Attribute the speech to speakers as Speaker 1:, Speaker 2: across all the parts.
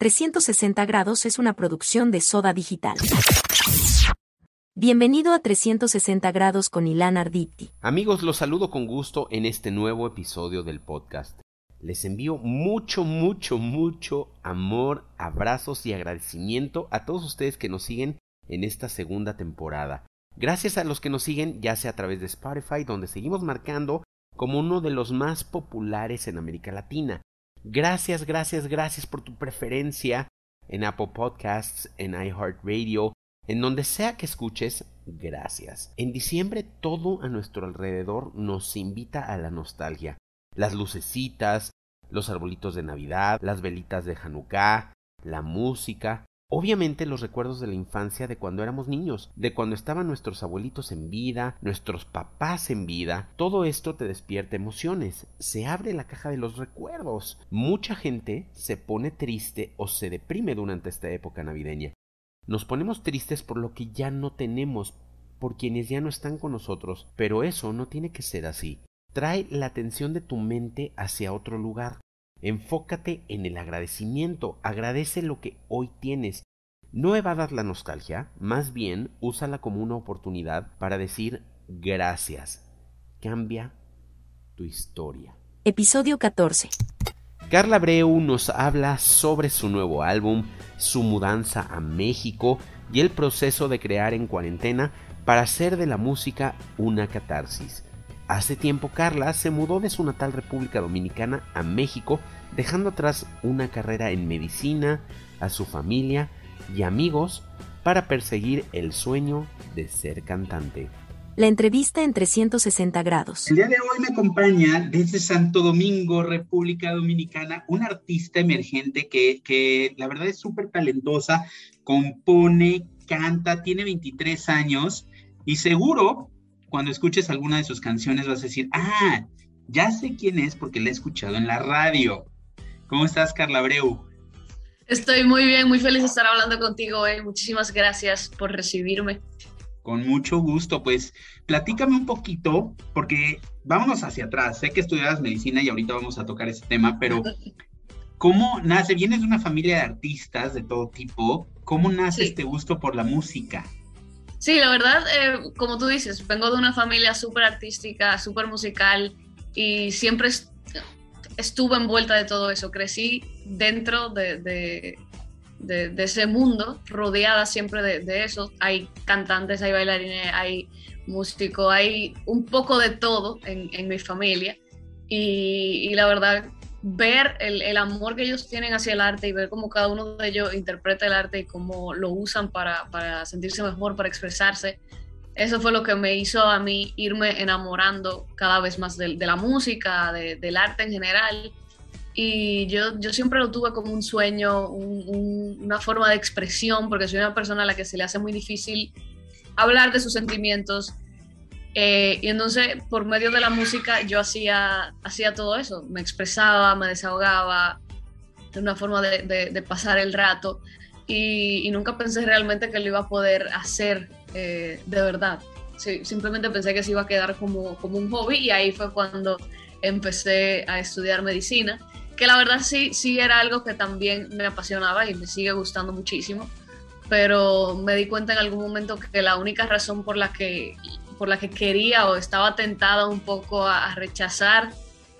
Speaker 1: 360 grados es una producción de Soda Digital. Bienvenido a 360 grados con Ilan Arditi.
Speaker 2: Amigos, los saludo con gusto en este nuevo episodio del podcast. Les envío mucho, mucho, mucho amor, abrazos y agradecimiento a todos ustedes que nos siguen en esta segunda temporada. Gracias a los que nos siguen, ya sea a través de Spotify, donde seguimos marcando como uno de los más populares en América Latina. Gracias, gracias, gracias por tu preferencia en Apple Podcasts, en iHeartRadio, en donde sea que escuches, gracias. En diciembre todo a nuestro alrededor nos invita a la nostalgia. Las lucecitas, los arbolitos de Navidad, las velitas de Hanukkah, la música, Obviamente los recuerdos de la infancia de cuando éramos niños, de cuando estaban nuestros abuelitos en vida, nuestros papás en vida, todo esto te despierta emociones, se abre la caja de los recuerdos. Mucha gente se pone triste o se deprime durante esta época navideña. Nos ponemos tristes por lo que ya no tenemos, por quienes ya no están con nosotros, pero eso no tiene que ser así. Trae la atención de tu mente hacia otro lugar. Enfócate en el agradecimiento, agradece lo que hoy tienes. No evadas la nostalgia, más bien úsala como una oportunidad para decir gracias. Cambia tu historia.
Speaker 1: Episodio 14.
Speaker 2: Carla Breu nos habla sobre su nuevo álbum, su mudanza a México y el proceso de crear en cuarentena para hacer de la música una catarsis. Hace tiempo Carla se mudó de su natal República Dominicana a México, dejando atrás una carrera en medicina, a su familia y amigos para perseguir el sueño de ser cantante.
Speaker 1: La entrevista en 360 grados.
Speaker 3: El día de hoy me acompaña desde Santo Domingo, República Dominicana, una artista emergente que, que la verdad es súper talentosa, compone, canta, tiene 23 años y seguro cuando escuches alguna de sus canciones vas a decir, ah, ya sé quién es porque la he escuchado en la radio. ¿Cómo estás, Carla Breu?
Speaker 4: Estoy muy bien, muy feliz de estar hablando contigo hoy. Muchísimas gracias por recibirme.
Speaker 3: Con mucho gusto, pues platícame un poquito, porque vámonos hacia atrás. Sé que estudiabas medicina y ahorita vamos a tocar ese tema, pero ¿cómo nace? Vienes de una familia de artistas de todo tipo. ¿Cómo nace este gusto por la música?
Speaker 4: Sí, la verdad, eh, como tú dices, vengo de una familia súper artística, súper musical y siempre estuve envuelta de todo eso. Crecí dentro de, ese mundo, rodeada siempre de, eso. Hay cantantes, hay bailarines, hay músicos, hay un poco de todo en, mi familia. Y, la verdad, ver el, el, amor que ellos tienen hacia el arte y ver cómo cada uno de ellos interpreta el arte y cómo lo usan para, para sentirse mejor, para expresarse. Eso fue lo que me hizo a mí irme enamorando cada vez más de, la música, de, del arte en general. Y yo, yo siempre lo tuve como un sueño, un, una forma de expresión, porque soy una persona a la que se le hace muy difícil hablar de sus sentimientos, eh, y entonces, por medio de la música, yo hacía, hacía todo eso. Me expresaba, me desahogaba, de una forma de, pasar el rato. Y, nunca pensé realmente que lo iba a poder hacer eh, de verdad. simplemente pensé que se iba a quedar como, como un hobby y ahí fue cuando empecé a estudiar medicina, que la verdad sí, sí era algo que también me apasionaba y me sigue gustando muchísimo, pero me di cuenta en algún momento que la única razón por la que por la que quería o estaba tentada un poco a, rechazar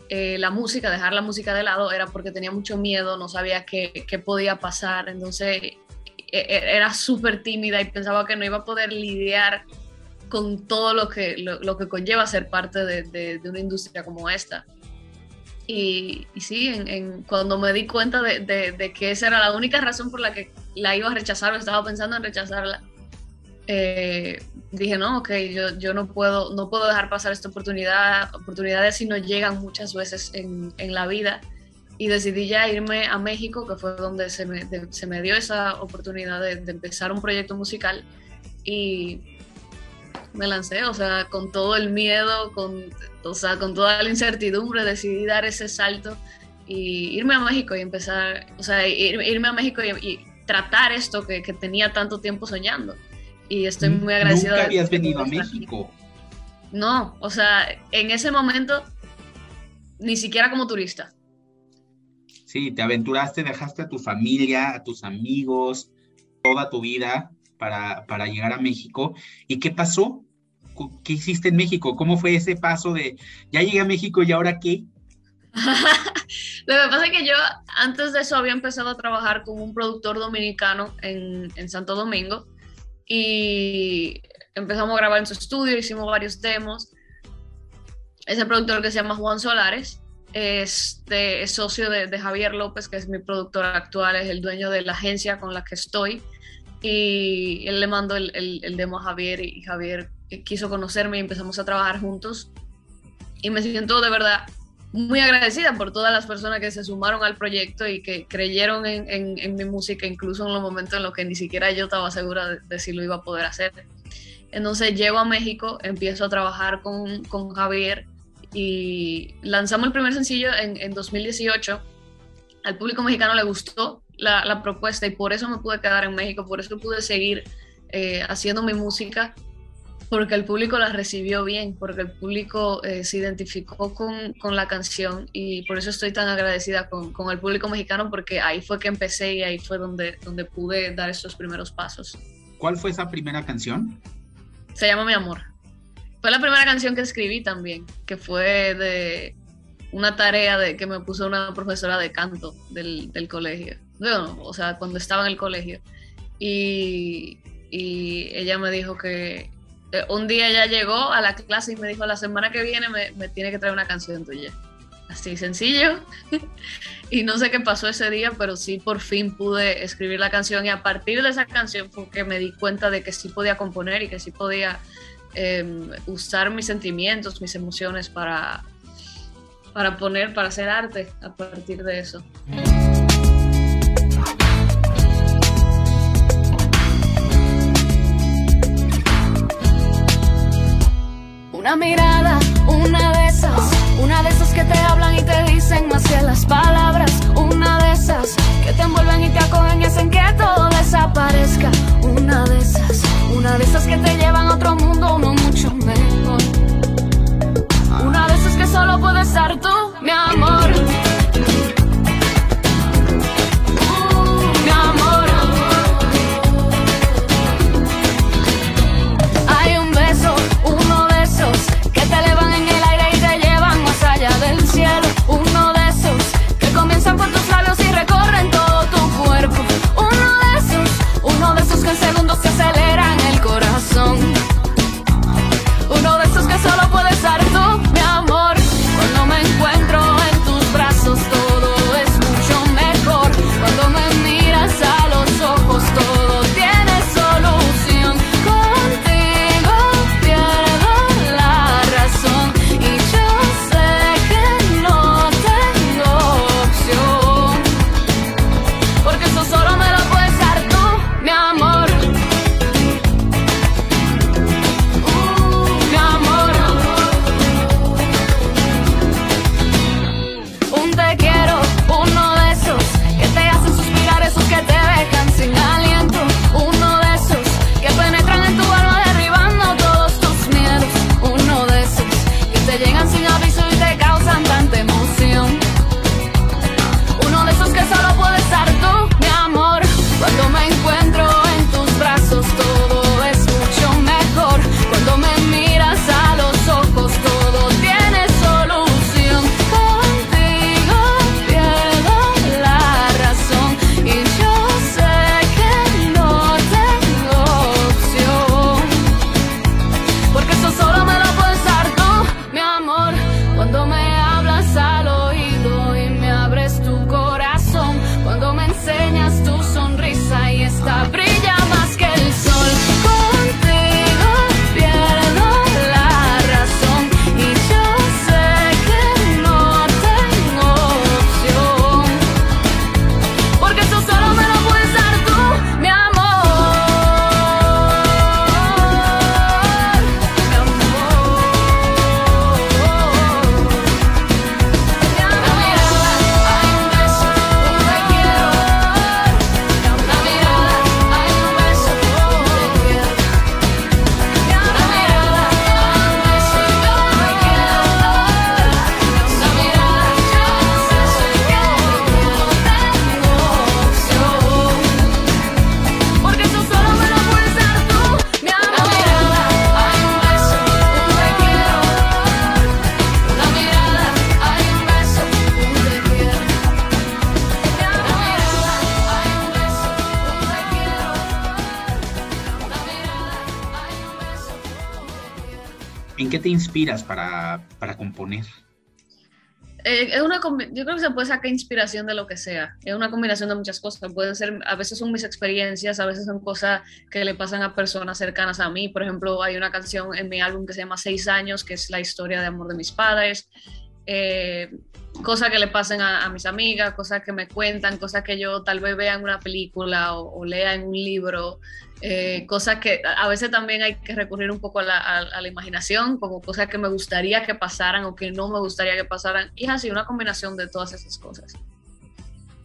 Speaker 4: eh, la música, dejar la música de lado, era porque tenía mucho miedo, no sabía qué, qué podía pasar, entonces e, e, era súper tímida y pensaba que no iba a poder lidiar con todo lo que, lo, que conlleva ser parte de, de, una industria como esta. Y, sí, cuando me di cuenta de, de, que esa era la única razón por la que la iba a rechazar o estaba pensando en rechazarla, eh, dije, no, ok, yo, yo no, puedo, no puedo dejar pasar esta oportunidad, oportunidades si no llegan muchas veces en, en la vida. Y decidí ya irme a México, que fue donde se me, se me dio esa oportunidad de, empezar un proyecto musical. Y me lancé, o sea, con todo el miedo, con, o sea, con toda la incertidumbre, decidí dar ese salto y irme a México y empezar, o sea, irme a México y, y tratar esto que, que tenía tanto tiempo soñando y estoy muy agradecida.
Speaker 3: ¿Nunca habías venido a México?
Speaker 4: No, o sea, en ese momento ni siquiera como turista.
Speaker 3: Sí, te aventuraste, dejaste a tu familia, a tus amigos, toda tu vida para, para llegar a México. ¿Y qué pasó? ¿Qué hiciste en México? ¿Cómo fue ese paso de ya llegué a México y ahora qué?
Speaker 4: Lo que pasa es que yo antes de eso había empezado a trabajar con un productor dominicano en, en Santo Domingo y empezamos a grabar en su estudio, hicimos varios demos. Ese productor que se llama Juan Solares este, es socio de, Javier López, que es mi productor actual, es el dueño de la agencia con la que estoy. Y él le mandó el, el, demo a Javier y Javier quiso conocerme y empezamos a trabajar juntos. Y me siento de verdad muy agradecida por todas las personas que se sumaron al proyecto y que creyeron en, mi música, incluso en los momentos en los que ni siquiera yo estaba segura de, si lo iba a poder hacer. Entonces llego a México, empiezo a trabajar con, con Javier y lanzamos el primer sencillo en, en 2018. Al público mexicano le gustó la, la, propuesta y por eso me pude quedar en México, por eso pude seguir eh, haciendo mi música, porque el público la recibió bien, porque el público eh, se identificó con, con, la canción y por eso estoy tan agradecida con, con, el público mexicano, porque ahí fue que empecé y ahí fue donde, donde pude dar estos primeros pasos.
Speaker 3: ¿Cuál fue esa primera canción?
Speaker 4: Se llama Mi Amor. Fue la primera canción que escribí también, que fue de una tarea de, que me puso una profesora de canto del, del colegio. Bueno, o sea, cuando estaba en el colegio. Y, y ella me dijo que eh, un día ella llegó a la clase y me dijo, la semana que viene me, me tiene que traer una canción tuya. Así sencillo. y no sé qué pasó ese día, pero sí por fin pude escribir la canción y a partir de esa canción fue que me di cuenta de que sí podía componer y que sí podía Em, usar mis sentimientos, mis emociones para, para poner, para hacer arte a partir de eso.
Speaker 5: Una mirada, una de esas, una de esas que te hablan y te dicen más que las palabras, una de esas que te envuelven y te acogen y hacen que todo desaparezca, una de esas una de esas que te llevan a otro mundo, uno mucho mejor. Una de esas que solo puedes estar tú,
Speaker 3: inspiras para, para componer?
Speaker 4: Eh, es una, yo creo que se puede sacar inspiración de lo que sea. Es una combinación de muchas cosas. Pueden ser, a veces son mis experiencias, a veces son cosas que le pasan a personas cercanas a mí. Por ejemplo, hay una canción en mi álbum que se llama Seis años, que es la historia de amor de mis padres. Eh, cosas que le pasen a, mis amigas, cosas que me cuentan, cosas que yo tal vez vea en una película o, lea en un libro, eh, cosas que a veces también hay que recurrir un poco a la, imaginación, como cosas que me gustaría que pasaran o que no me gustaría que pasaran, y es así una combinación de todas esas cosas.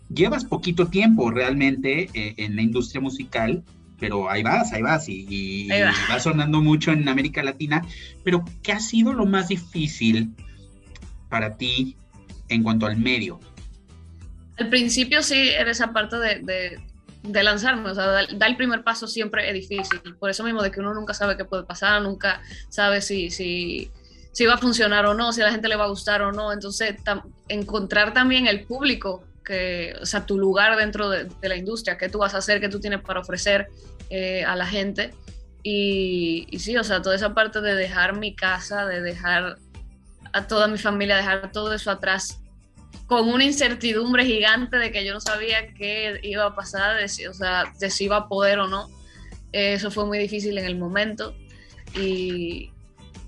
Speaker 3: Llevas poquito tiempo realmente eh, en la industria musical, pero ahí vas, ahí vas, y, y va sonando mucho en América Latina, pero ¿qué ha sido lo más difícil para ti en cuanto al medio?
Speaker 4: Al principio sí era esa parte de, de, lanzarme, o sea, dar, el primer paso siempre es difícil, por eso mismo de que uno nunca sabe qué puede pasar, nunca sabe si, si, si va a funcionar o no, si a la gente le va a gustar o no, entonces encontrar también el público, que, o sea, tu lugar dentro de, la industria, qué tú vas a hacer, qué tú tienes para ofrecer eh, a la gente. Y, y, sí, o sea, toda esa parte de dejar mi casa, de dejar a toda mi familia, dejar todo eso atrás con una incertidumbre gigante de que yo no sabía qué iba a pasar, de o sea, de si iba a poder o no. Eso fue muy difícil en el momento. Y,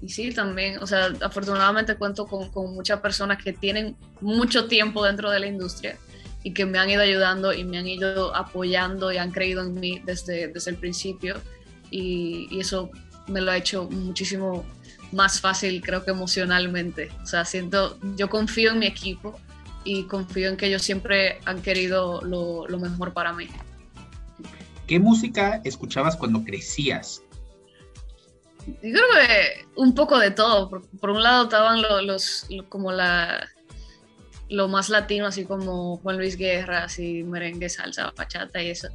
Speaker 4: y sí, también, o sea, afortunadamente cuento con, con, muchas personas que tienen mucho tiempo dentro de la industria y que me han ido ayudando y me han ido apoyando y han creído en mí desde, desde el principio. Y, y eso me lo ha hecho muchísimo más fácil, creo que emocionalmente. O sea, siento, yo confío en mi equipo y confío en que ellos siempre han querido lo, lo mejor para mí.
Speaker 3: ¿Qué música escuchabas cuando crecías?
Speaker 4: Yo creo que un poco de todo. Por, un lado estaban los, como la lo más latino, así como Juan Luis Guerra, así merengue, salsa, bachata y eso,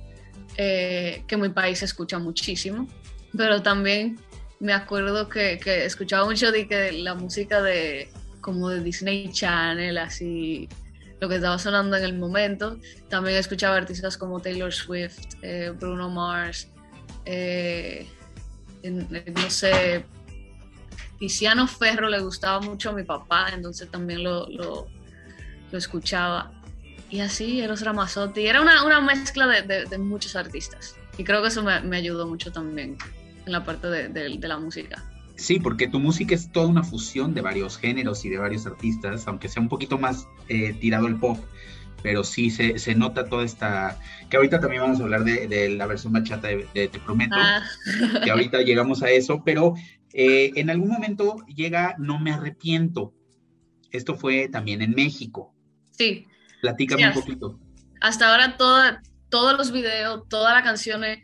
Speaker 4: eh, que mi país escucha muchísimo. Pero también me acuerdo que, que escuchaba mucho de que la música de como de Disney Channel, así lo que estaba sonando en el momento. También escuchaba artistas como Taylor Swift, eh, Bruno Mars, eh, no sé, Tiziano Ferro le gustaba mucho a mi papá, entonces también lo, lo, escuchaba. Y así, Eros Ramazzotti. Era una, una mezcla de, de, de, muchos artistas. Y creo que eso me, me ayudó mucho también en la parte de, de, la música.
Speaker 3: Sí, porque tu música es toda una fusión de varios géneros y de varios artistas, aunque sea un poquito más eh, tirado el pop, pero sí se, se, nota toda esta, que ahorita también vamos a hablar de, de la versión bachata de, Te Prometo, ah. que ahorita llegamos a eso, pero eh, en algún momento llega No Me Arrepiento. Esto fue también en México.
Speaker 4: Sí.
Speaker 3: Platícame un poquito.
Speaker 4: Hasta ahora toda, todos los videos, todas las canciones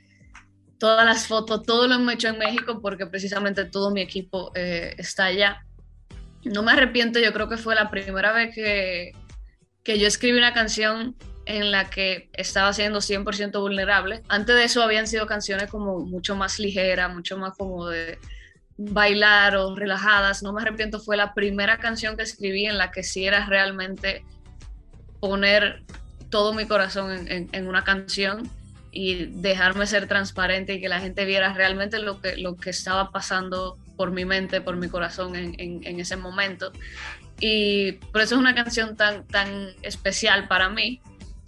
Speaker 4: todas las fotos, todo lo hemos hecho en México porque precisamente todo mi equipo eh, está allá. No me arrepiento, yo creo que fue la primera vez que, que yo escribí una canción en la que estaba siendo 100% vulnerable. Antes de eso habían sido canciones como mucho más ligeras, mucho más como de bailar o relajadas. No me arrepiento, fue la primera canción que escribí en la que sí era realmente poner todo mi corazón en, una canción y dejarme ser transparente y que la gente viera realmente lo que, lo que estaba pasando por mi mente, por mi corazón en, en, ese momento. Y por eso es una canción tan, tan especial para mí.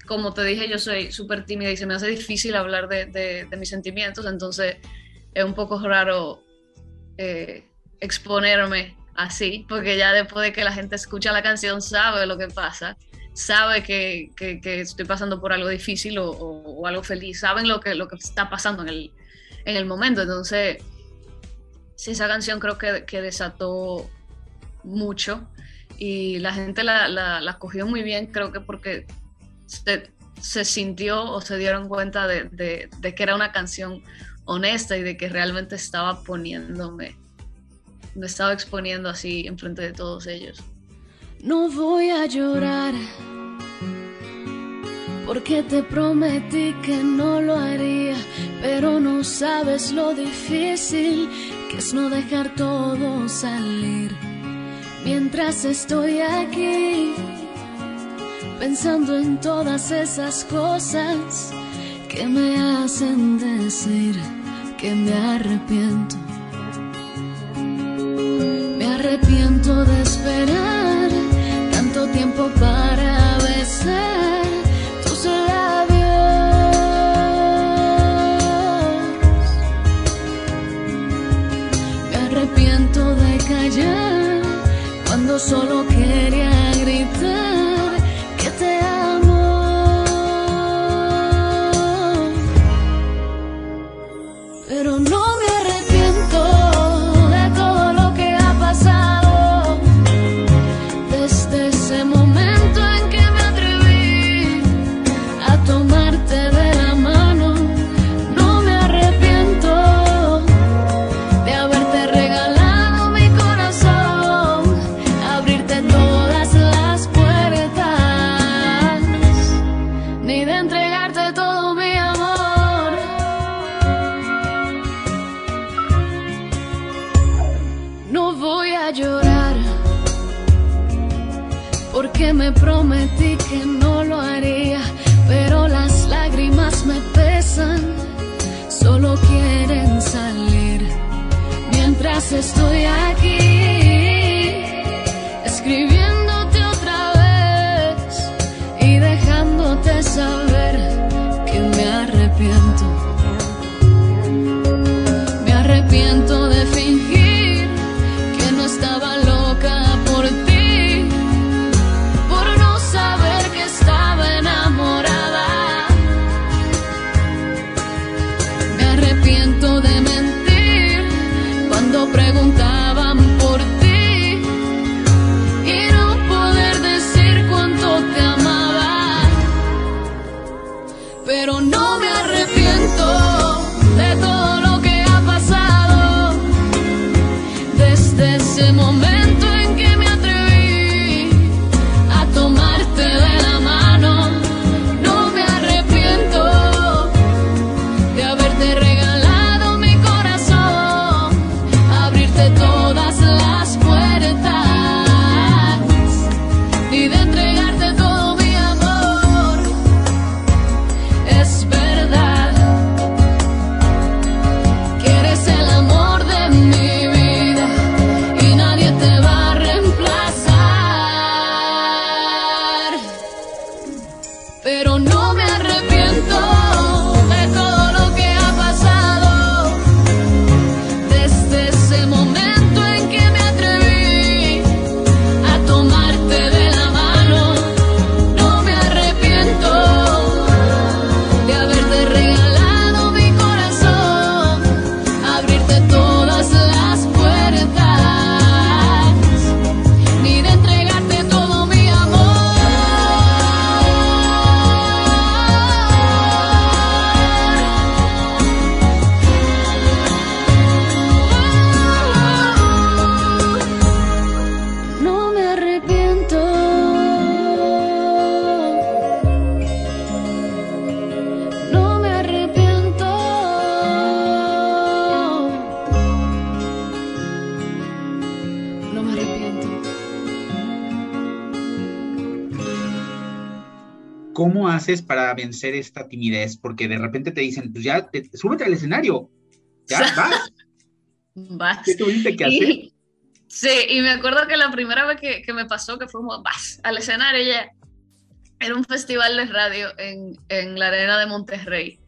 Speaker 4: Como te dije, yo soy súper tímida y se me hace difícil hablar de, de, mis sentimientos, entonces es un poco raro eh, exponerme así, porque ya después de que la gente escucha la canción sabe lo que pasa sabe que, que, estoy pasando por algo difícil o, o, algo feliz, saben lo que, lo que está pasando en el, en el momento. Entonces, sí, esa canción creo que, que desató mucho y la gente la, la, la, cogió muy bien, creo que porque se, se sintió o se dieron cuenta de, de, de, que era una canción honesta y de que realmente estaba poniéndome, me estaba exponiendo así enfrente de todos ellos.
Speaker 5: No voy a llorar porque te prometí que no lo haría, pero no sabes lo difícil que es no dejar todo salir. Mientras estoy aquí, pensando en todas esas cosas que me hacen decir que me arrepiento tiempo para besar tus labios. Me arrepiento de callar cuando solo quería gritar. Llorar. Porque me prometí que no lo haría, pero las lágrimas me pesan, solo quieren salir mientras estoy aquí escribiéndote otra vez y dejándote saber
Speaker 3: haces para vencer esta timidez? Porque de repente te dicen, pues ya, te- súbete al escenario. Ya, vas.
Speaker 4: Vas.
Speaker 3: ¿Qué tuviste que hacer?
Speaker 4: Y- sí, y me acuerdo que la primera vez que, que me pasó, que fuimos vas, al escenario ya, era un festival de radio en, en la arena de Monterrey.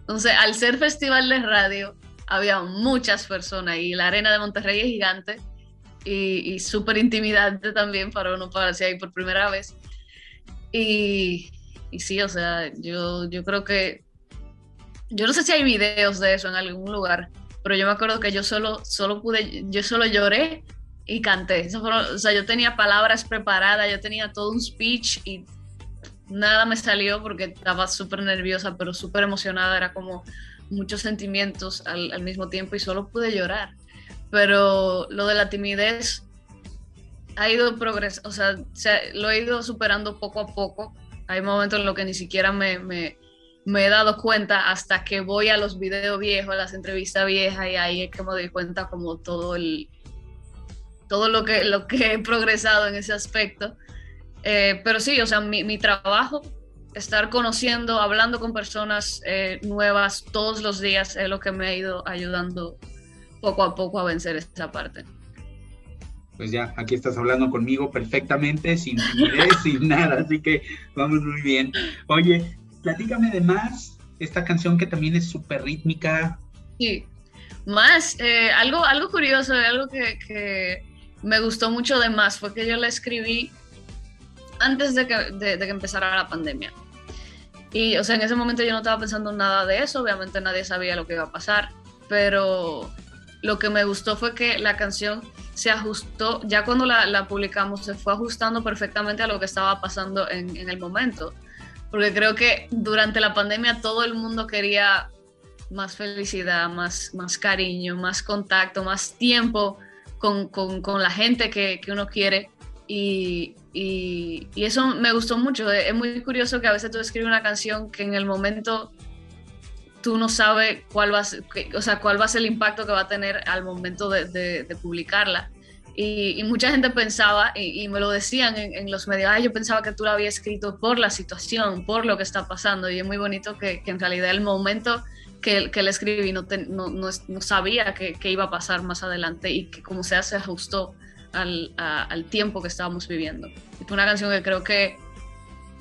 Speaker 4: Entonces, al ser festival de radio, había muchas personas y la arena de Monterrey es gigante y, y súper intimidante también para uno pararse ahí por primera vez. Y, y sí, o sea, yo, yo creo que, yo no sé si hay videos de eso en algún lugar, pero yo me acuerdo que yo solo, solo pude, yo solo lloré y canté. O sea, yo tenía palabras preparadas, yo tenía todo un speech y nada me salió porque estaba súper nerviosa, pero súper emocionada, era como muchos sentimientos al, mismo tiempo y solo pude llorar. Pero lo de la timidez ha ido progresando, o sea, se- lo he ido superando poco a poco. Hay momentos en los que ni siquiera me, he dado cuenta hasta que voy a los videos viejos, a las entrevistas viejas y ahí es que me doy cuenta como todo el todo lo que, lo que he progresado en ese aspecto. Eh, pero sí, o sea, mi, mi trabajo, estar conociendo, hablando con personas eh, nuevas todos los días es lo que me ha ido ayudando poco a poco a vencer esa parte.
Speaker 3: Pues ya, aquí estás hablando conmigo perfectamente, sin timidez, sin nada, así que vamos muy bien. Oye, platícame de más esta canción que también es súper rítmica.
Speaker 4: Sí, más, eh, algo, algo curioso, algo que, me gustó mucho de más fue que yo la escribí antes de que, de, que empezara la pandemia. Y, o sea, en ese momento yo no estaba pensando nada de eso, obviamente nadie sabía lo que iba a pasar, pero lo que me gustó fue que la canción se ajustó, ya cuando la, publicamos, se fue ajustando perfectamente a lo que estaba pasando en, en, el momento. Porque creo que durante la pandemia todo el mundo quería más felicidad, más, más cariño, más contacto, más tiempo con, con, con la gente que, que uno quiere. Y, y, eso me gustó mucho. Es muy curioso que a veces tú escribes una canción que en el momento tú no sabes cuál va a ser, o sea, cuál va a ser el impacto que va a tener al momento de, publicarla. Y, mucha gente pensaba, y, me lo decían en, los medios, yo pensaba que tú la habías escrito por la situación, por lo que está pasando. Y es muy bonito que, que en realidad el momento que, que escribí no, sabía que, iba a pasar más adelante y que como sea se ajustó al, al tiempo que estábamos viviendo. Fue una canción que creo que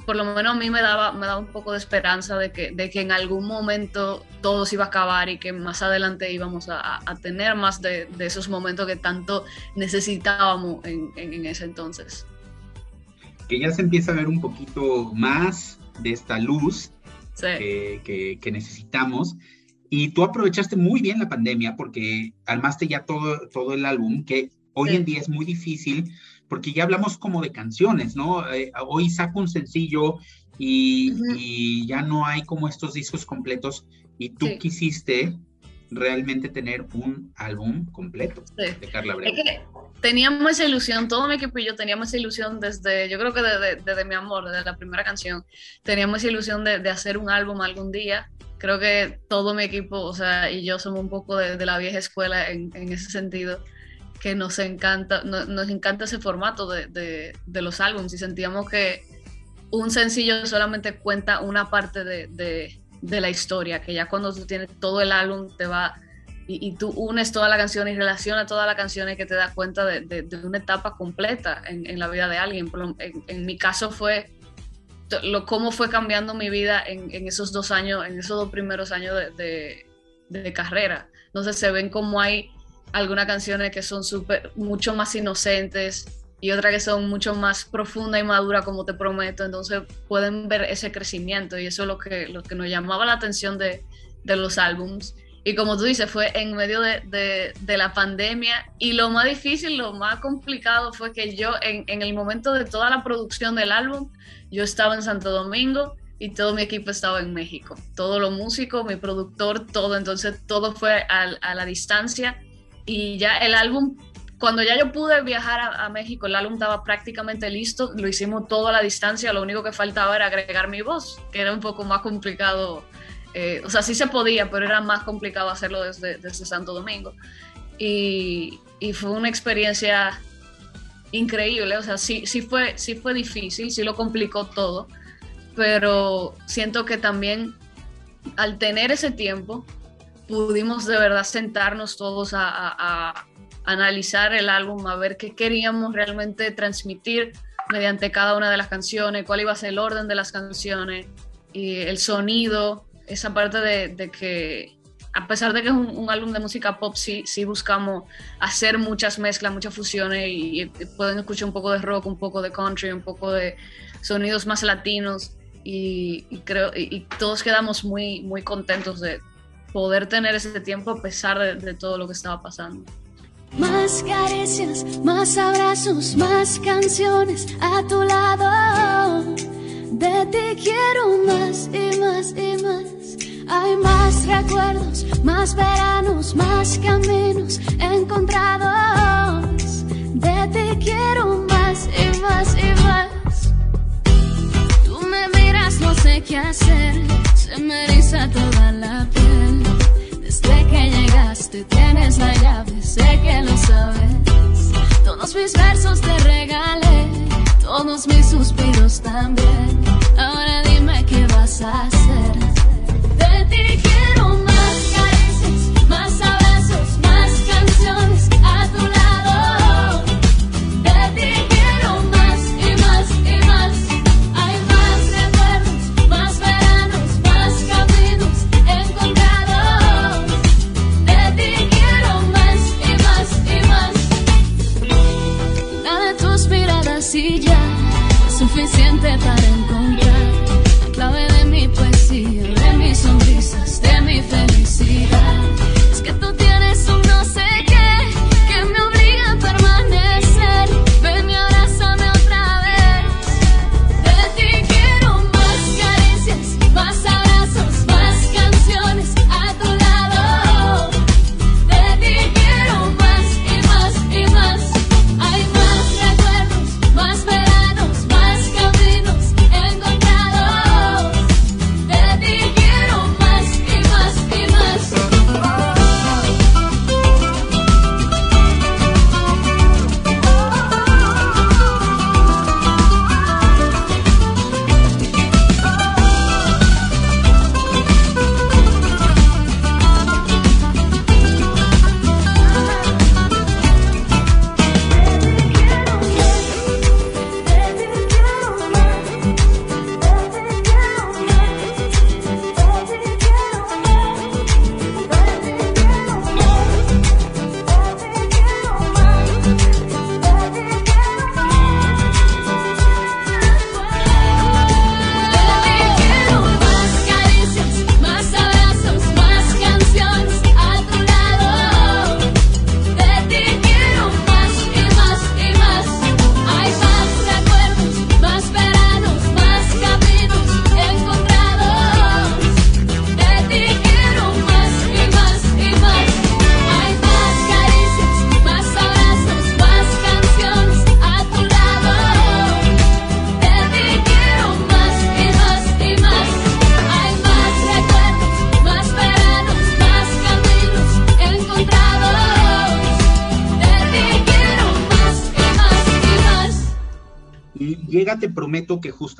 Speaker 4: por lo menos a mí me daba, me daba un poco de esperanza de que, de que en algún momento todo se iba a acabar y que más adelante íbamos a, a tener más de, de, esos momentos que tanto necesitábamos en, en, ese entonces.
Speaker 3: Que ya se empieza a ver un poquito más de esta luz sí. que, que, que, necesitamos. Y tú aprovechaste muy bien la pandemia porque armaste ya todo, todo el álbum, que hoy sí. en día es muy difícil porque ya hablamos como de canciones, ¿no? Eh, hoy saco un sencillo y, uh -huh. y, ya no hay como estos discos completos y tú sí. quisiste realmente tener un álbum completo sí. de Carla Abreu.
Speaker 4: Es que teníamos esa ilusión, todo mi equipo y yo teníamos esa ilusión desde, yo creo que desde, desde mi amor, desde la primera canción, teníamos esa ilusión de, de, hacer un álbum algún día. Creo que todo mi equipo, o sea, y yo somos un poco de, de la vieja escuela en, en ese sentido que nos encanta, no, nos encanta ese formato de, de, de, los álbumes y sentíamos que un sencillo solamente cuenta una parte de, de, la historia, que ya cuando tú tienes todo el álbum te va y, tú unes toda la canción y relacionas toda la canción y que te das cuenta de, una etapa completa en, en, la vida de alguien. En, en mi caso fue lo, cómo fue cambiando mi vida en, en, esos dos años, en esos dos primeros años de, de carrera. Entonces se ven como hay algunas canciones que son super, mucho más inocentes y otras que son mucho más profundas y maduras, como te prometo. Entonces pueden ver ese crecimiento y eso es lo que, lo que nos llamaba la atención de, de los álbums. Y como tú dices, fue en medio de, de, de, la pandemia y lo más difícil, lo más complicado fue que yo en, en, el momento de toda la producción del álbum, yo estaba en Santo Domingo y todo mi equipo estaba en México. Todo lo músico, mi productor, todo. Entonces todo fue a, a la distancia y ya el álbum, cuando ya yo pude viajar a, México, el álbum estaba prácticamente listo, lo hicimos todo a la distancia, lo único que faltaba era agregar mi voz, que era un poco más complicado, eh, o sea, sí se podía, pero era más complicado hacerlo desde, desde Santo Domingo. Y, y, fue una experiencia increíble, o sea, sí, sí, fue, sí fue difícil, sí lo complicó todo, pero siento que también al tener ese tiempo, pudimos de verdad sentarnos todos a, a, a, analizar el álbum, a ver qué queríamos realmente transmitir mediante cada una de las canciones, cuál iba a ser el orden de las canciones, y el sonido, esa parte de, de que a pesar de que es un, un, álbum de música pop, sí, sí buscamos hacer muchas mezclas, muchas fusiones y, y, pueden escuchar un poco de rock, un poco de country, un poco de sonidos más latinos y, y creo y, todos quedamos muy, muy contentos de, poder tener ese tiempo a pesar de, de todo lo que estaba pasando.
Speaker 5: Más caricias, más abrazos, más canciones a tu lado. De ti quiero más y más y más. Hay más recuerdos, más veranos, más caminos encontrados. De ti quiero más y más y más. Tú me miras, no sé qué hacer. Se me eriza toda la piel. Desde que llegaste tienes la llave, sé que lo sabes. Todos mis versos te regalé, todos mis suspiros también. Ahora dime qué vas a hacer.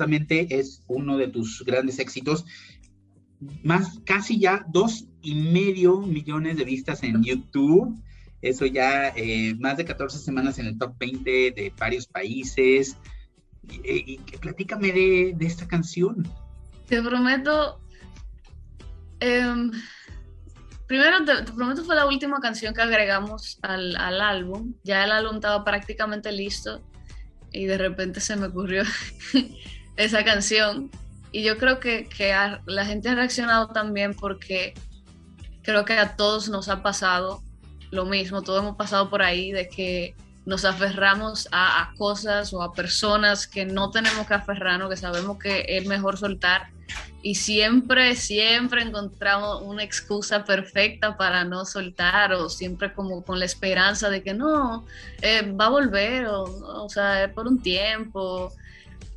Speaker 3: Justamente es uno de tus grandes éxitos. Más, casi ya dos y medio millones de vistas en YouTube. Eso ya, eh, más de 14 semanas en el top 20 de varios países. Y, que platícame de, esta canción.
Speaker 4: Te prometo. Em, primero, te, prometo fue la última canción que agregamos al, al, álbum. Ya el álbum estaba prácticamente listo y de repente se me ocurrió esa canción. Y yo creo que, que la gente ha reaccionado también porque creo que a todos nos ha pasado lo mismo, todos hemos pasado por ahí de que nos aferramos a, cosas o a personas que no tenemos que aferrarnos, que sabemos que es mejor soltar y siempre, siempre encontramos una excusa perfecta para no soltar o siempre como con la esperanza de que no, eh, va a volver o, o sea, es por un tiempo.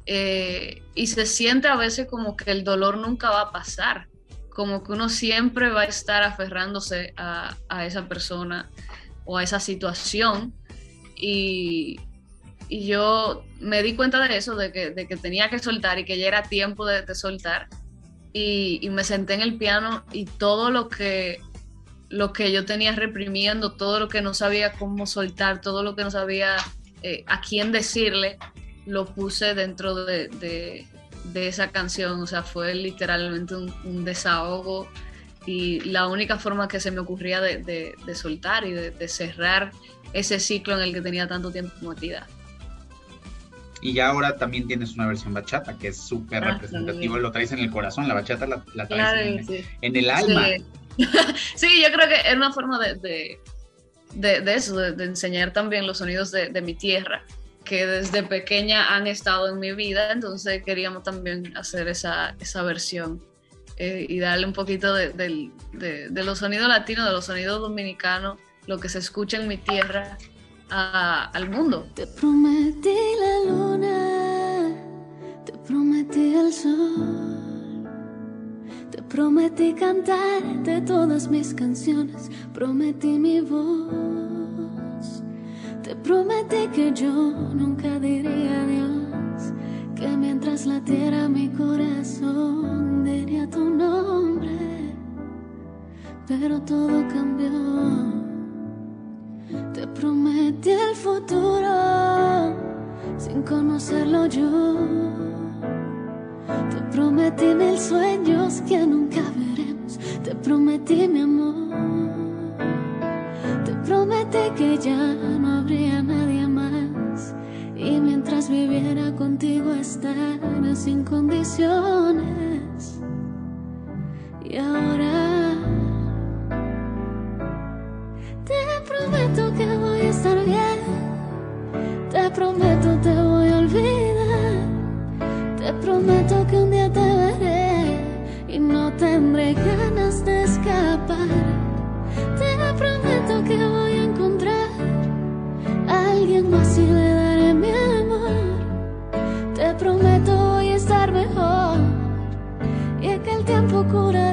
Speaker 4: Eh, y se siente a veces como que el dolor nunca va a pasar, como que uno siempre va a estar aferrándose a, esa persona o a esa situación y, yo me di cuenta de eso, de que, tenía que soltar y que ya era tiempo de, soltar. Y, me senté en el piano y todo lo que, lo que yo tenía reprimiendo, todo lo que no sabía cómo soltar, todo lo que no sabía eh, a quién decirle, lo puse dentro de, esa canción. O sea, fue literalmente un, desahogo y la única forma que se me ocurría de, soltar y de, cerrar ese ciclo en el que tenía tanto tiempo metida.
Speaker 3: Y ya ahora también tienes una versión bachata que es súper ah, representativo, lo traes en el corazón, la bachata la, traes en, el alma.
Speaker 4: Sí. yo creo que es una forma de, de, eso, de, enseñar también los sonidos de, mi tierra, que desde pequeña han estado en mi vida, entonces queríamos también hacer esa, esa versión eh, y darle un poquito de, los sonidos latinos, de los sonidos dominicanos lo que se escucha en mi tierra al mundo.
Speaker 5: Te prometí la luna, te prometí el sol, te prometí cantarte todas mis canciones, prometí mi voz, te prometí que yo nunca diría adiós, que mientras latiera mi corazón diría tu nombre, pero todo cambió. Te prometí el futuro sin conocerlo yo. Te prometí mil sueños que nunca veremos. Te prometí mi amor. Te prometí que ya no habría nadie más. Y mientras viviera contigo estar sin condiciones. Y ahora prometo que voy a estar bien. Alguien más y le daré mi amor. Te prometo voy a estar mejor y que el tiempo curará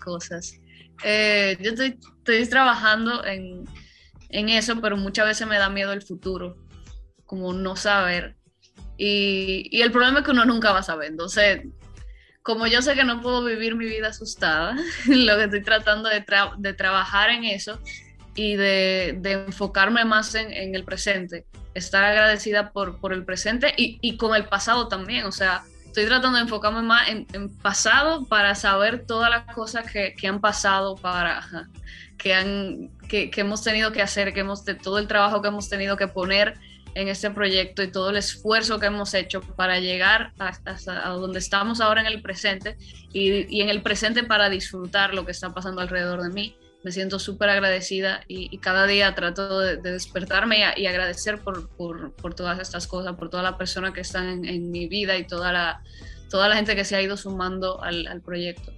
Speaker 4: cosas. Eh, yo estoy, estoy trabajando en, en, eso, pero muchas veces me da miedo el futuro, como no saber. Y, y, el problema es que uno nunca va a saber. Entonces, como yo sé que no puedo vivir mi vida asustada, lo que estoy tratando de, tra de trabajar en eso y de, de enfocarme más en, en, el presente, estar agradecida por, por el presente y, y con el pasado también. O sea, estoy tratando de enfocarme más en, pasado para saber todas las cosas que, que han pasado, para que, han, que, hemos tenido que hacer, que hemos, de todo el trabajo que hemos tenido que poner en este proyecto y todo el esfuerzo que hemos hecho para llegar hasta, donde estamos ahora en el presente y, en el presente para disfrutar lo que está pasando alrededor de mí. Me siento súper agradecida y, y, cada día trato de, de despertarme y, y agradecer por, por, por, todas estas cosas, por toda la persona que están en, en, mi vida y toda la, toda la gente que se ha ido sumando al, al proyecto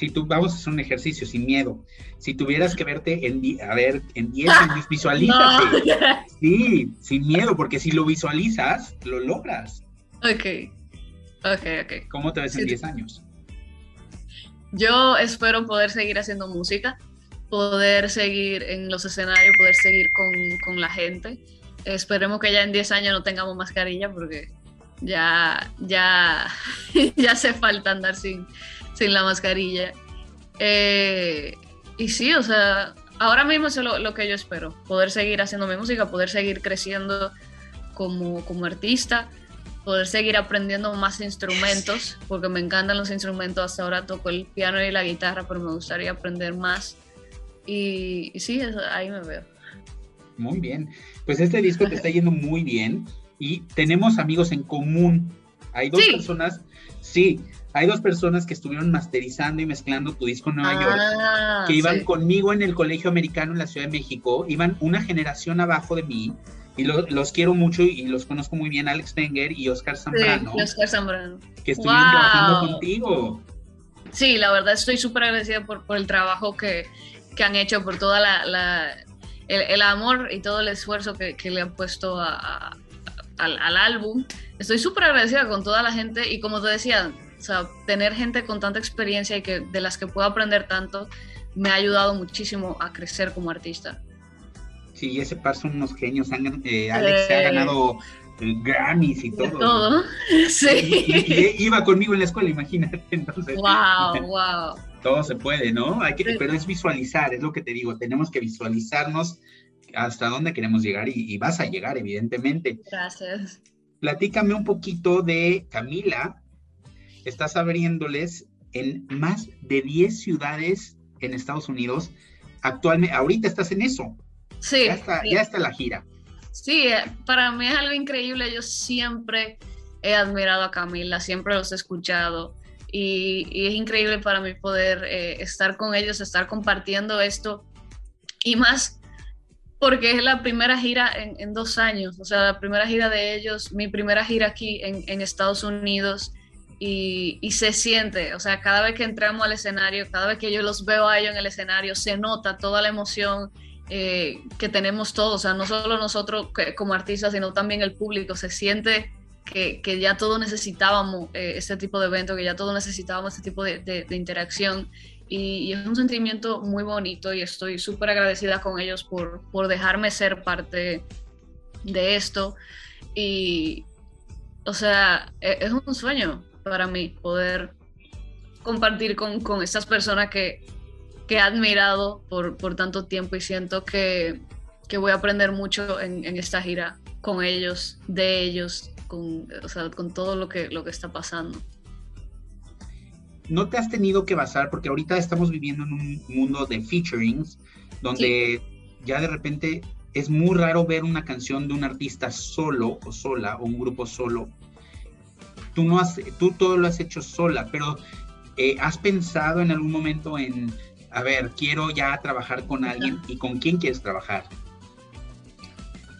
Speaker 3: si tú vamos a hacer un ejercicio sin miedo, si tuvieras que verte en, a ver, en 10 años, visualízate. No. Sí, sin miedo, porque si lo visualizas, lo logras.
Speaker 4: Ok, ok, ok.
Speaker 3: ¿Cómo te ves sí. en 10 años?
Speaker 4: Yo espero poder seguir haciendo música, poder seguir en los escenarios, poder seguir con, con la gente. Esperemos que ya en 10 años no tengamos mascarilla porque ya, ya, ya hace falta andar sin, sin la mascarilla. Eh, y sí, o sea, ahora mismo es lo, lo, que yo espero, poder seguir haciendo mi música, poder seguir creciendo como, como artista, poder seguir aprendiendo más instrumentos, porque me encantan los instrumentos, hasta ahora toco el piano y la guitarra, pero me gustaría aprender más. Y, y sí, ahí me veo.
Speaker 3: Muy bien, pues este disco te está yendo muy bien y tenemos amigos en común. Hay dos sí. personas, sí, hay dos personas que estuvieron masterizando y mezclando tu disco en Nueva ah, York, que iban sí. conmigo en el Colegio Americano en la Ciudad de México, iban una generación abajo de mí, y lo, los quiero mucho y los conozco muy bien, Alex Tenger y Oscar Zambrano.
Speaker 4: Sí, Oscar Zambrano.
Speaker 3: Que estuvieron wow. trabajando contigo.
Speaker 4: Sí, la verdad estoy súper agradecida por, por, el trabajo que, que, han hecho, por toda la, la el, el, amor y todo el esfuerzo que, que le han puesto a, a, al, al álbum. Estoy súper agradecida con toda la gente y como te decía, o sea, tener gente con tanta experiencia y que de las que puedo aprender tanto me ha ayudado muchísimo a crecer como artista.
Speaker 3: Sí, ese par son unos genios. Han, eh, Alex se ha ganado eh, Grammys y todo.
Speaker 4: todo. Sí.
Speaker 3: Y, y, y, iba conmigo en la escuela, imagínate. Entonces,
Speaker 4: wow, wow.
Speaker 3: Todo se puede, ¿no? Hay que, sí. Pero es visualizar, es lo que te digo. Tenemos que visualizarnos hasta dónde queremos llegar y, y vas a llegar, evidentemente.
Speaker 4: Gracias.
Speaker 3: Platícame un poquito de Camila, estás abriéndoles en más de 10 ciudades en Estados Unidos. Actualmente, ahorita estás en eso.
Speaker 4: Sí.
Speaker 3: Ya está,
Speaker 4: sí.
Speaker 3: Ya está la gira.
Speaker 4: Sí, eh, para mí es algo increíble. Yo siempre he admirado a Camila, siempre los he escuchado. Y, y es increíble para mí poder eh, estar con ellos, estar compartiendo esto. Y más porque es la primera gira en, en, dos años, o sea, la primera gira de ellos, mi primera gira aquí en, en Estados Unidos y, y, se siente, o sea, cada vez que entramos al escenario, cada vez que yo los veo a ellos en el escenario, se nota toda la emoción eh, que tenemos todos, o sea, no solo nosotros como artistas, sino también el público, se siente que, ya todos necesitábamos eh, este tipo de evento, que ya todos necesitábamos este tipo de, interacción. Y, es un sentimiento muy bonito y estoy súper agradecida con ellos por, por dejarme ser parte de esto. Y, o sea, es, es un sueño para mí poder compartir con, con estas personas que, que he admirado por, por tanto tiempo y siento que, que voy a aprender mucho en, en, esta gira con ellos, de ellos, con, o sea, con todo lo que, lo que está pasando.
Speaker 3: ¿No te has tenido que basar? Porque ahorita estamos viviendo en un mundo de featurings, donde sí. ya de repente es muy raro ver una canción de un artista solo o sola o un grupo solo. Tú no has, tú todo lo has hecho sola, pero eh, ¿has pensado en algún momento en, a ver, quiero ya trabajar con alguien y con quién quieres trabajar?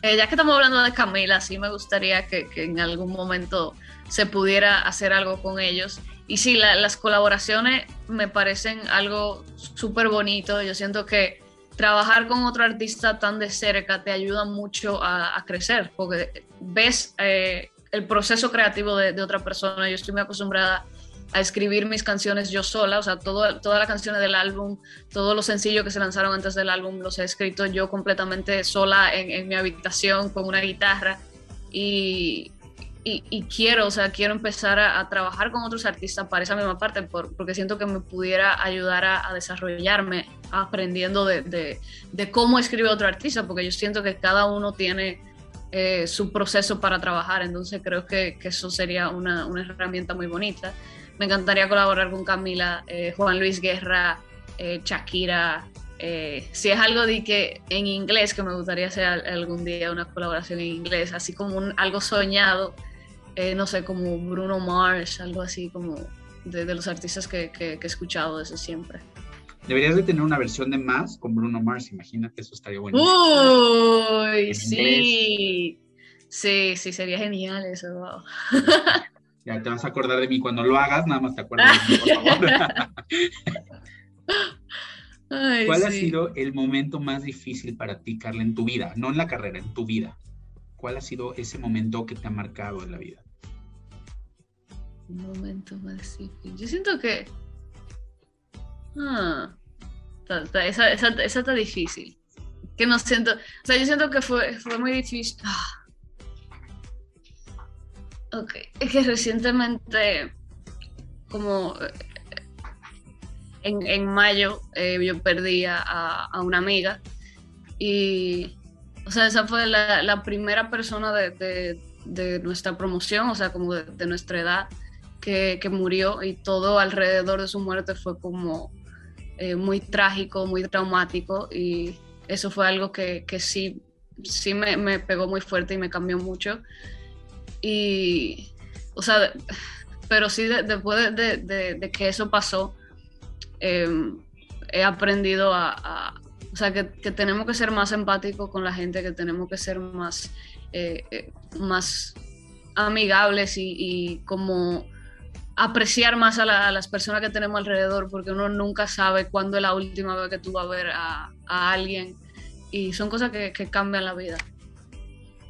Speaker 4: Eh, ya que estamos hablando de Camila, sí me gustaría que, que en algún momento se pudiera hacer algo con ellos. Y sí, la, las colaboraciones me parecen algo súper bonito. Yo siento que trabajar con otro artista tan de cerca te ayuda mucho a, a crecer, porque ves eh, el proceso creativo de, de, otra persona. Yo estoy muy acostumbrada a escribir mis canciones yo sola, o sea, todo, todas las canciones del álbum, todos los sencillos que se lanzaron antes del álbum los he escrito yo completamente sola en, en mi habitación con una guitarra. Y, y, y, quiero, o sea, quiero empezar a, a, trabajar con otros artistas para esa misma parte, por, porque siento que me pudiera ayudar a, a desarrollarme aprendiendo de, de, de, cómo escribe otro artista, porque yo siento que cada uno tiene eh, su proceso para trabajar, entonces creo que, que eso sería una, una, herramienta muy bonita. Me encantaría colaborar con Camila, eh, Juan Luis Guerra, eh, Shakira. si es algo de que en inglés, que me gustaría hacer algún día una colaboración en inglés, así como un, algo soñado, eh, no sé, como Bruno Mars, algo así como de, de los artistas que, que, que, he escuchado desde siempre.
Speaker 3: Deberías de tener una versión de más con Bruno Mars, imagínate, eso estaría bueno.
Speaker 4: Uy, sí, sí, sí, sería genial eso, wow.
Speaker 3: Ya te vas a acordar de mí cuando lo hagas, nada más te acuerdas de mí, por favor. Ay, ¿Cuál sí. ha sido el momento más difícil para ti, Carla, en tu vida? No en la carrera, en tu vida. ¿Cuál ha sido ese momento que te ha marcado en la vida?
Speaker 4: Un momento más difícil. Yo siento que. Ah, esa, esa, esa, esa, está difícil. Que no siento. O sea, yo siento que fue, fue muy difícil. Ah. Ok. Es que recientemente, como en, en mayo, eh, yo perdí a, a una amiga. Y o sea, esa fue la, la primera persona de, de, de, nuestra promoción, o sea, como de, nuestra edad, que, que, murió y todo alrededor de su muerte fue como eh, muy trágico, muy traumático y eso fue algo que, que sí, sí me, me, pegó muy fuerte y me cambió mucho. Y, o sea, pero sí, después de, que eso pasó, eh, he aprendido a, o sea, que, que, tenemos que ser más empáticos con la gente, que tenemos que ser más, eh, eh, más amigables y, como apreciar más a, la, a, las personas que tenemos alrededor, porque uno nunca sabe cuándo es la última vez que tú vas a ver a, alguien. Y son cosas que, cambian la vida.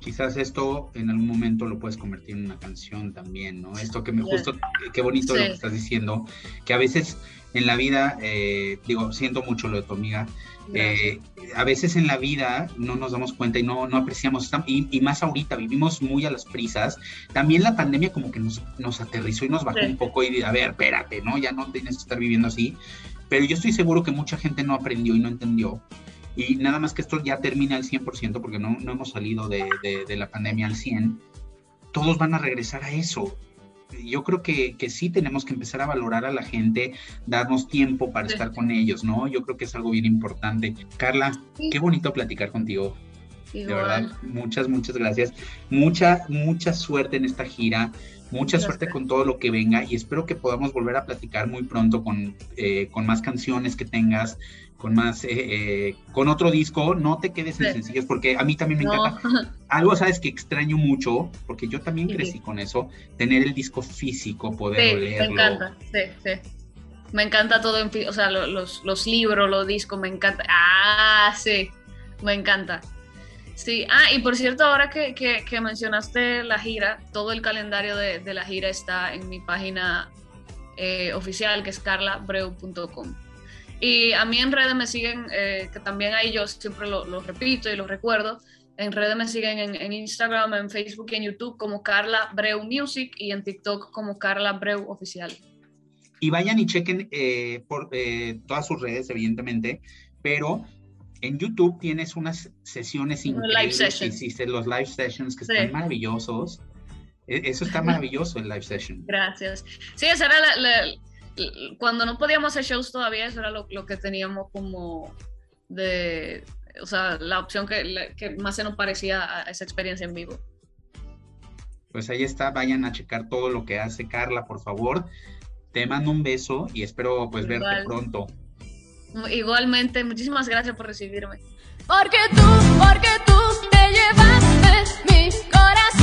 Speaker 3: Quizás esto en algún momento lo puedes convertir en una canción también, ¿no? Esto que me justo, qué bonito sí. lo que estás diciendo, que a veces en la vida, eh, digo, siento mucho lo de tu amiga, eh, a veces en la vida no nos damos cuenta y no, no apreciamos, y, y, más ahorita vivimos muy a las prisas. También la pandemia como que nos, nos aterrizó y nos bajó sí. un poco y a ver, espérate, ¿no? Ya no tienes que estar viviendo así. Pero yo estoy seguro que mucha gente no aprendió y no entendió. Y nada más que esto ya termina al 100% porque no, no hemos salido de, de, de la pandemia al 100%. Todos van a regresar a eso yo creo que, que, sí tenemos que empezar a valorar a la gente, darnos tiempo para sí. estar con ellos, ¿no? Yo creo que es algo bien importante. Carla, sí. qué bonito platicar contigo. Igual. De verdad, muchas, muchas gracias. Mucha, mucha suerte en esta gira. Mucha gracias. suerte con todo lo que venga y espero que podamos volver a platicar muy pronto con, eh, con más canciones que tengas, con más, eh, eh, con otro disco, no te quedes en sí. sencillos, porque a mí también me no. encanta. Algo, sabes, que extraño mucho, porque yo también sí. crecí con eso, tener el disco físico, poder
Speaker 4: sí, leerlo. Me encanta, sí, sí. Me encanta todo, en, o sea, los, los libros, los discos, me encanta. Ah, sí, me encanta. Sí, ah, y por cierto, ahora que, que, mencionaste la gira, todo el calendario de, de, la gira está en mi página eh, oficial, que es carlabreu.com. Y a mí en redes me siguen, eh, que también ahí yo siempre lo, repito y lo recuerdo, en redes me siguen en, Instagram, en Facebook y en YouTube como Carla Breu Music y en TikTok como Carla Breu Oficial.
Speaker 3: Y vayan y chequen eh, por todas sus redes, evidentemente, pero en YouTube tienes unas sesiones increíbles que hiciste, los live sessions que están maravillosos. E, eso está maravilloso, el live session.
Speaker 4: Gracias. Sí, esa era la, cuando no podíamos hacer shows todavía, eso era lo, que teníamos como de, o sea, la opción que, que más se nos parecía a esa experiencia en vivo.
Speaker 3: Pues ahí está, vayan a checar todo lo que hace Carla, por favor. Te mando un beso y espero pues verte pronto.
Speaker 4: Igualmente, muchísimas gracias por recibirme.
Speaker 5: Porque tú, porque tú te llevaste mi corazón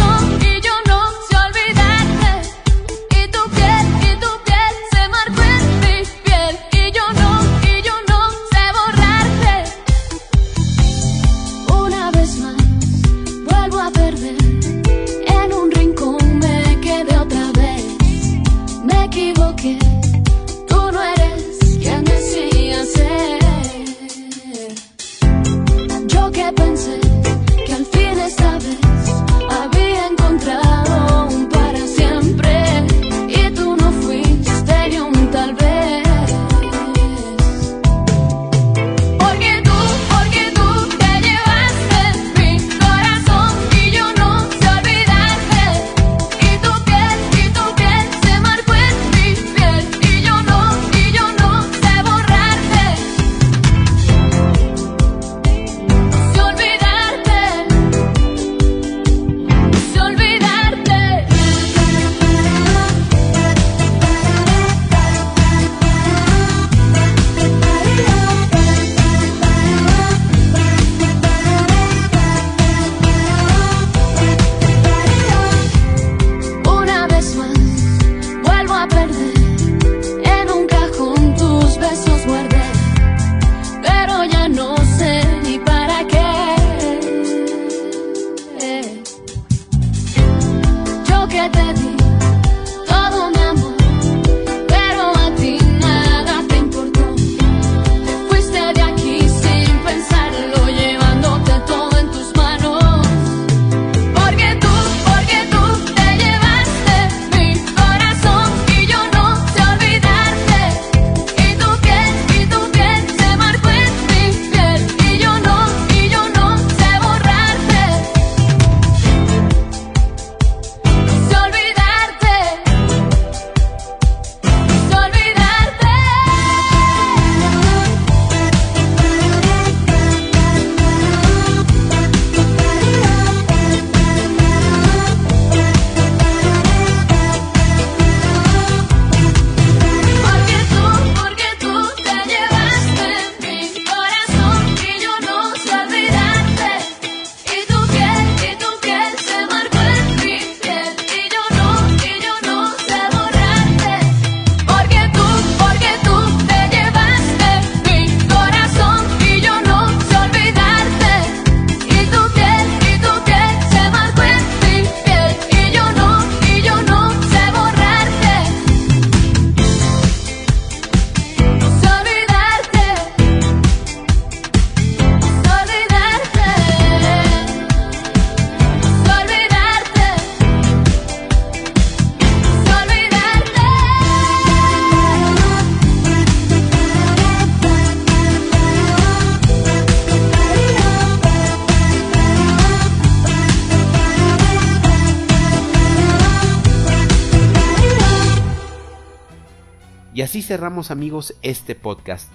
Speaker 2: cerramos amigos este podcast.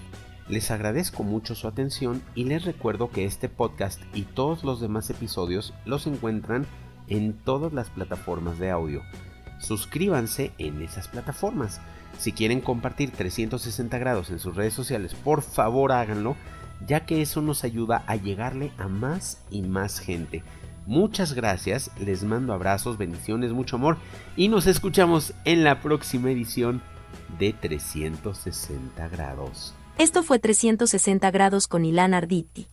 Speaker 2: Les agradezco mucho su atención y les recuerdo que este podcast y todos los demás episodios los encuentran en todas las plataformas de audio. Suscríbanse en esas plataformas. Si quieren compartir 360 grados en sus redes sociales, por favor háganlo, ya que eso nos ayuda a llegarle a más y más gente. Muchas gracias, les mando abrazos, bendiciones, mucho amor y nos escuchamos en la próxima edición de 360 grados.
Speaker 1: Esto fue 360 grados con Ilan Arditi.